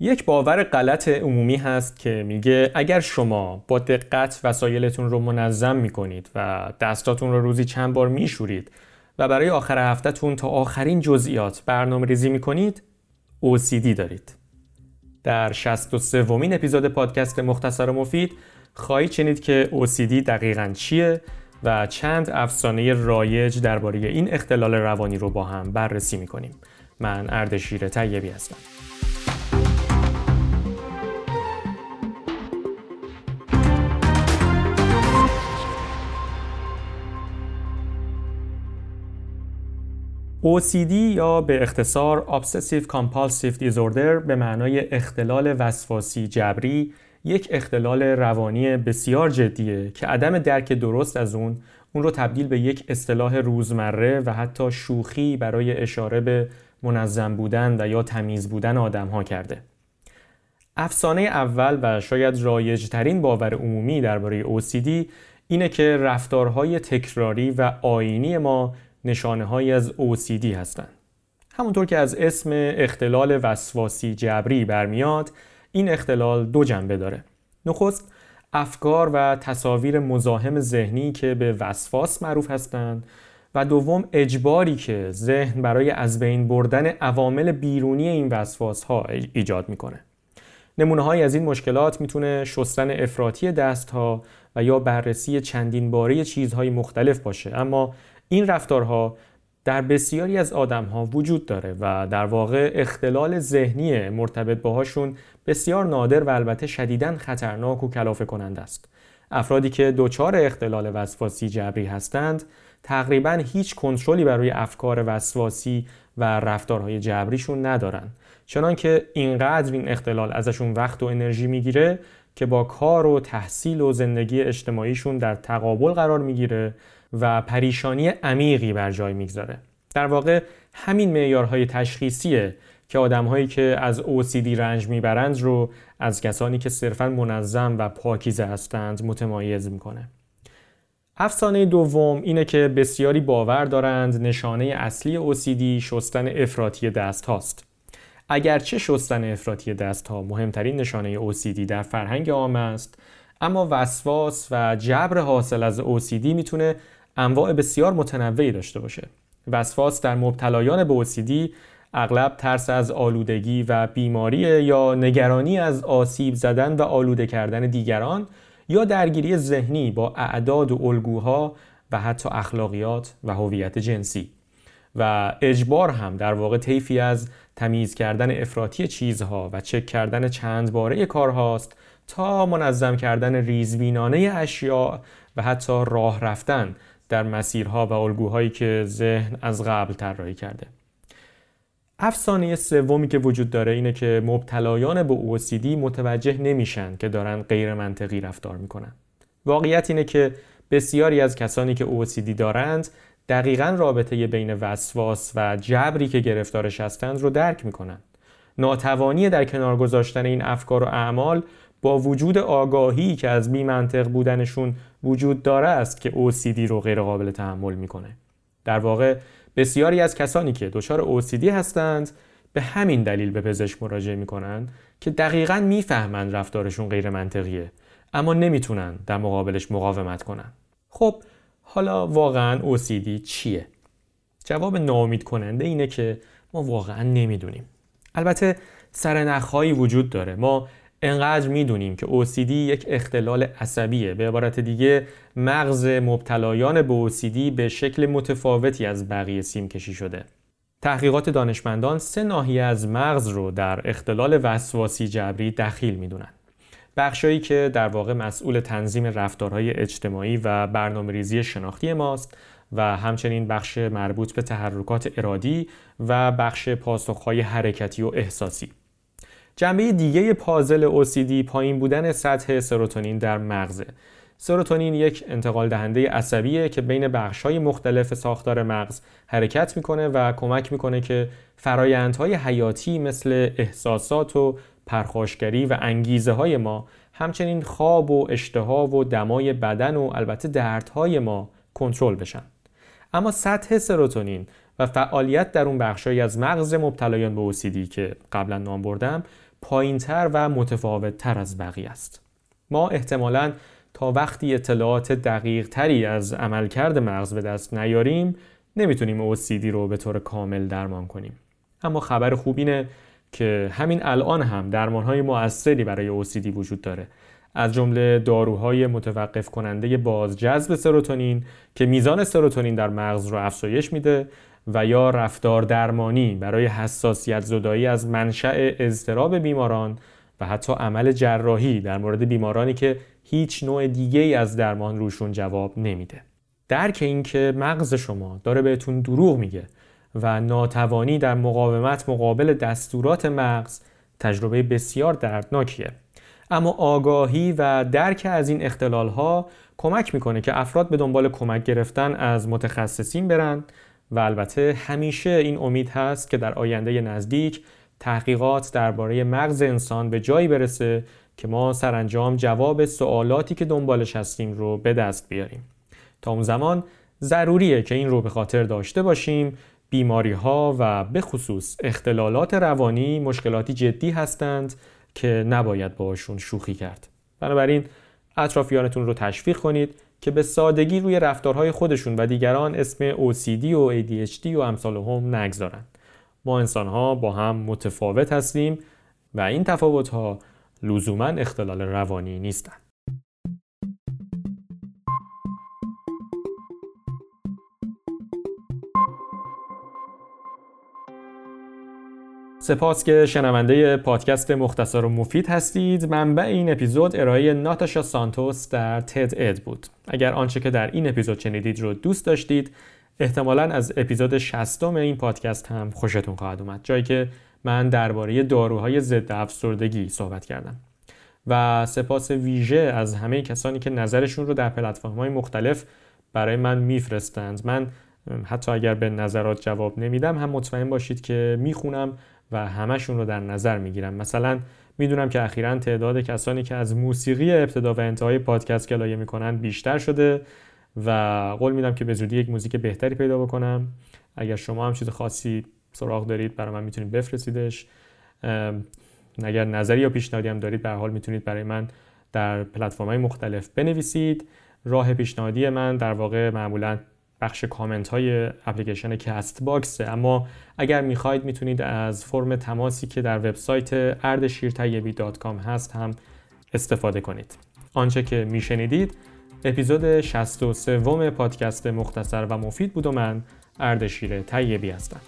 یک باور غلط عمومی هست که میگه اگر شما با دقت وسایلتون رو منظم می‌کنید و دستاتون رو روزی چند بار میشورید و برای آخر هفتهتون تا آخرین جزئیات برنامه ریزی می‌کنید OCD دارید. در 63 ومین اپیزود پادکست مختصر مفید خواهید چنید که OCD دقیقا چیه و چند افسانه رایج درباره این اختلال روانی رو با هم بررسی می‌کنیم. من اردشیر طیبی هستم. OCD یا به اختصار Obsessive Compulsive Disorder به معنای اختلال وسواسی جبری یک اختلال روانی بسیار جدیه که عدم درک درست از اون اون رو تبدیل به یک اصطلاح روزمره و حتی شوخی برای اشاره به منظم بودن و یا تمیز بودن آدم ها کرده. افسانه اول و شاید رایجترین باور عمومی درباره OCD اینه که رفتارهای تکراری و آینی ما نشانه های از OCD هستند. همونطور که از اسم اختلال وسواسی جبری برمیاد این اختلال دو جنبه داره. نخست افکار و تصاویر مزاحم ذهنی که به وسواس معروف هستند و دوم اجباری که ذهن برای از بین بردن عوامل بیرونی این وسواس ها ایجاد می‌کنه. نمونه های از این مشکلات می‌تونه شستن افراطی دست ها و یا بررسی چندین باره چیزهای مختلف باشه اما این رفتارها در بسیاری از آدم ها وجود داره و در واقع اختلال ذهنی مرتبط باهاشون بسیار نادر و البته شدیداً خطرناک و کلافه کننده است. افرادی که دچار اختلال وسواسی جبری هستند تقریبا هیچ کنترلی برای افکار وسواسی و رفتارهای جبریشون ندارن چنانکه اینقدر این اختلال ازشون وقت و انرژی می‌گیره که با کار و تحصیل و زندگی اجتماعیشون در تقابل قرار می‌گیره و پریشانی عمیقی بر جای می‌گذاره در واقع همین معیارهای تشخیصیه که آدمهایی که از OCD رنج می‌برند رو از کسانی که صرفا منظم و پاکیزه هستند متمایز می‌کنه افسانه دوم اینه که بسیاری باور دارند نشانه اصلی OCD شستن افراطی دست هاست. اگرچه شستن افراطی دست ها مهمترین نشانه OCD در فرهنگ عام است، اما وسواس و جبر حاصل از OCD می‌تونه انواع بسیار متنوعی داشته باشه. وسواس در مبتلایان به OCD اغلب ترس از آلودگی و بیماری یا نگرانی از آسیب زدن و آلوده کردن دیگران یا درگیری ذهنی با اعداد و الگوها و حتی اخلاقیات و هویت جنسی و اجبار هم در واقع طیفی از تمیز کردن افراطی چیزها و چک کردن چند باره کارهاست تا منظم کردن ریزبینانه اشیاء و حتی راه رفتن در مسیرها و الگوهایی که ذهن از قبل طراحی کرده. افسانه سومی که وجود داره اینه که مبتلایان به OCD متوجه نمیشن که دارن غیر منطقی رفتار می‌کنن. واقعیت اینه که بسیاری از کسانی که OCD دارند دقیقا رابطه بین وسواس و جبری که گرفتارش هستند رو درک می‌کنن. ناتوانی در کنار گذاشتن این افکار و اعمال با وجود آگاهی که از بی منطق بودنشون وجود داره است که OCD رو غیر قابل تحمل می‌کنه. در واقع بسیاری از کسانی که دچار OCD هستند به همین دلیل به پزشک مراجعه می‌کنند که دقیقا می‌فهمند رفتارشون غیر منطقیه اما نمی‌تونن در مقابلش مقاومت کنن. خب حالا واقعا OCD چیه؟ جواب ناامید کننده اینه که ما واقعا نمی‌دونیم. البته سرنخهایی وجود داره. ما انقدر می‌دونیم که OCD یک اختلال عصبیه. به عبارت دیگه مغز مبتلایان به OCD به شکل متفاوتی از بقیه سیم کشی شده. تحقیقات دانشمندان سه ناحیه از مغز رو در اختلال وسواسی جبری دخیل می‌دونن. بخشایی که در واقع مسئول تنظیم رفتارهای اجتماعی و برنامه ریزی شناختی ماست و همچنین بخش مربوط به تحرکات ارادی و بخش پاسخهای حرکتی و احساسی. جنبه دیگه پازل OCD پایین بودن سطح سروتونین در مغزه. سروتونین یک انتقال دهنده عصبیه که بین بخش‌های مختلف ساختار مغز حرکت می‌کنه و کمک می‌کنه که فرایندهای حیاتی مثل احساسات و پرخاشگری و انگیزه های ما همچنین خواب و اشتها و دمای بدن و البته دردهای ما کنترل بشن. اما سطح سروتونین و فعالیت در اون بخشهایی از مغز مبتلایان به OCD که قبلا نام بردم پایینتر و متفاوتتر از بقیه است. ما احتمالاً تا وقتی اطلاعات دقیق تری از عملکرد مغز به دست نیاریم نمی‌تونیم OCD رو به طور کامل درمان کنیم. اما خبر خوب اینه که همین الان هم درمانهای موثری برای OCD وجود داره. از جمله داروهای متوقف کننده بازجذب سروتونین که میزان سروتونین در مغز رو افزایش میده و یا رفتار درمانی برای حساسیت زدایی از منشأ اضطراب بیماران و حتی عمل جراحی در مورد بیمارانی که هیچ نوع دیگه ای از درمان روشون جواب نمیده. درک اینکه مغز شما داره بهتون دروغ میگه و ناتوانی در مقاومت مقابل دستورات مغز تجربه بسیار دردناکیه. اما آگاهی و درک از این اختلال ها کمک می‌کنه که افراد به دنبال کمک گرفتن از متخصصین برن و البته همیشه این امید هست که در آینده نزدیک تحقیقات درباره مغز انسان به جایی برسه که ما سرانجام جواب سوالاتی که دنبالش هستیم رو به دست بیاریم. تا اون زمان ضروریه که این رو به خاطر داشته باشیم بیماری ها و به خصوص اختلالات روانی مشکلاتی جدی هستند که نباید باشون شوخی کرد. بنابراین اطرافیانتون رو تشویق کنید که به سادگی روی رفتارهای خودشون و دیگران اسم OCD و ADHD و امثال هم نگذارن ما انسان ها با هم متفاوت هستیم و این تفاوت ها لزوما اختلال روانی نیستند. سپاس که شنونده پادکست مختصر و مفید هستید. منبع این اپیزود ارائه ناتاشا سانتوس در تد اد بود. اگر آنچه که در این اپیزود شنیدید رو دوست داشتید احتمالا از اپیزود 60 این پادکست هم خوشتون خواهد اومد. جایی که من درباره داروهای ضد افسردگی صحبت کردم. و سپاس ویژه از همه کسانی که نظرشون رو در پلتفرم‌های مختلف برای من میفرستند. من حتی اگر به نظرات جواب نمیدم هم مطمئن باشید که می‌خونم و همشون رو در نظر می‌گیرم مثلا می‌دونم که اخیرا تعداد کسانی که از موسیقی ابتدا و انتهای پادکست گلایه می‌کنن بیشتر شده و قول میدم که به زودی یک موزیک بهتری پیدا بکنم. اگر شما هم چیز خاصی سراغ دارید برای من می‌تونید بفرستیدش. اگر نظری یا پیشنهادی هم دارید به حال می‌تونید برای من در پلتفرم‌های مختلف بنویسید. راه پیشنهادی من در واقع معمولا بخش کامنت های اپلیکیشن کست باکسه اما اگر می‌خواید می‌تونید از فرم تماسی که در وبسایت اردشیرطیبی هست هم استفاده کنید. آنچه که میشنیدید اپیزود 63 پادکست مختصر و مفید بود و من اردشیر طیبی هستم.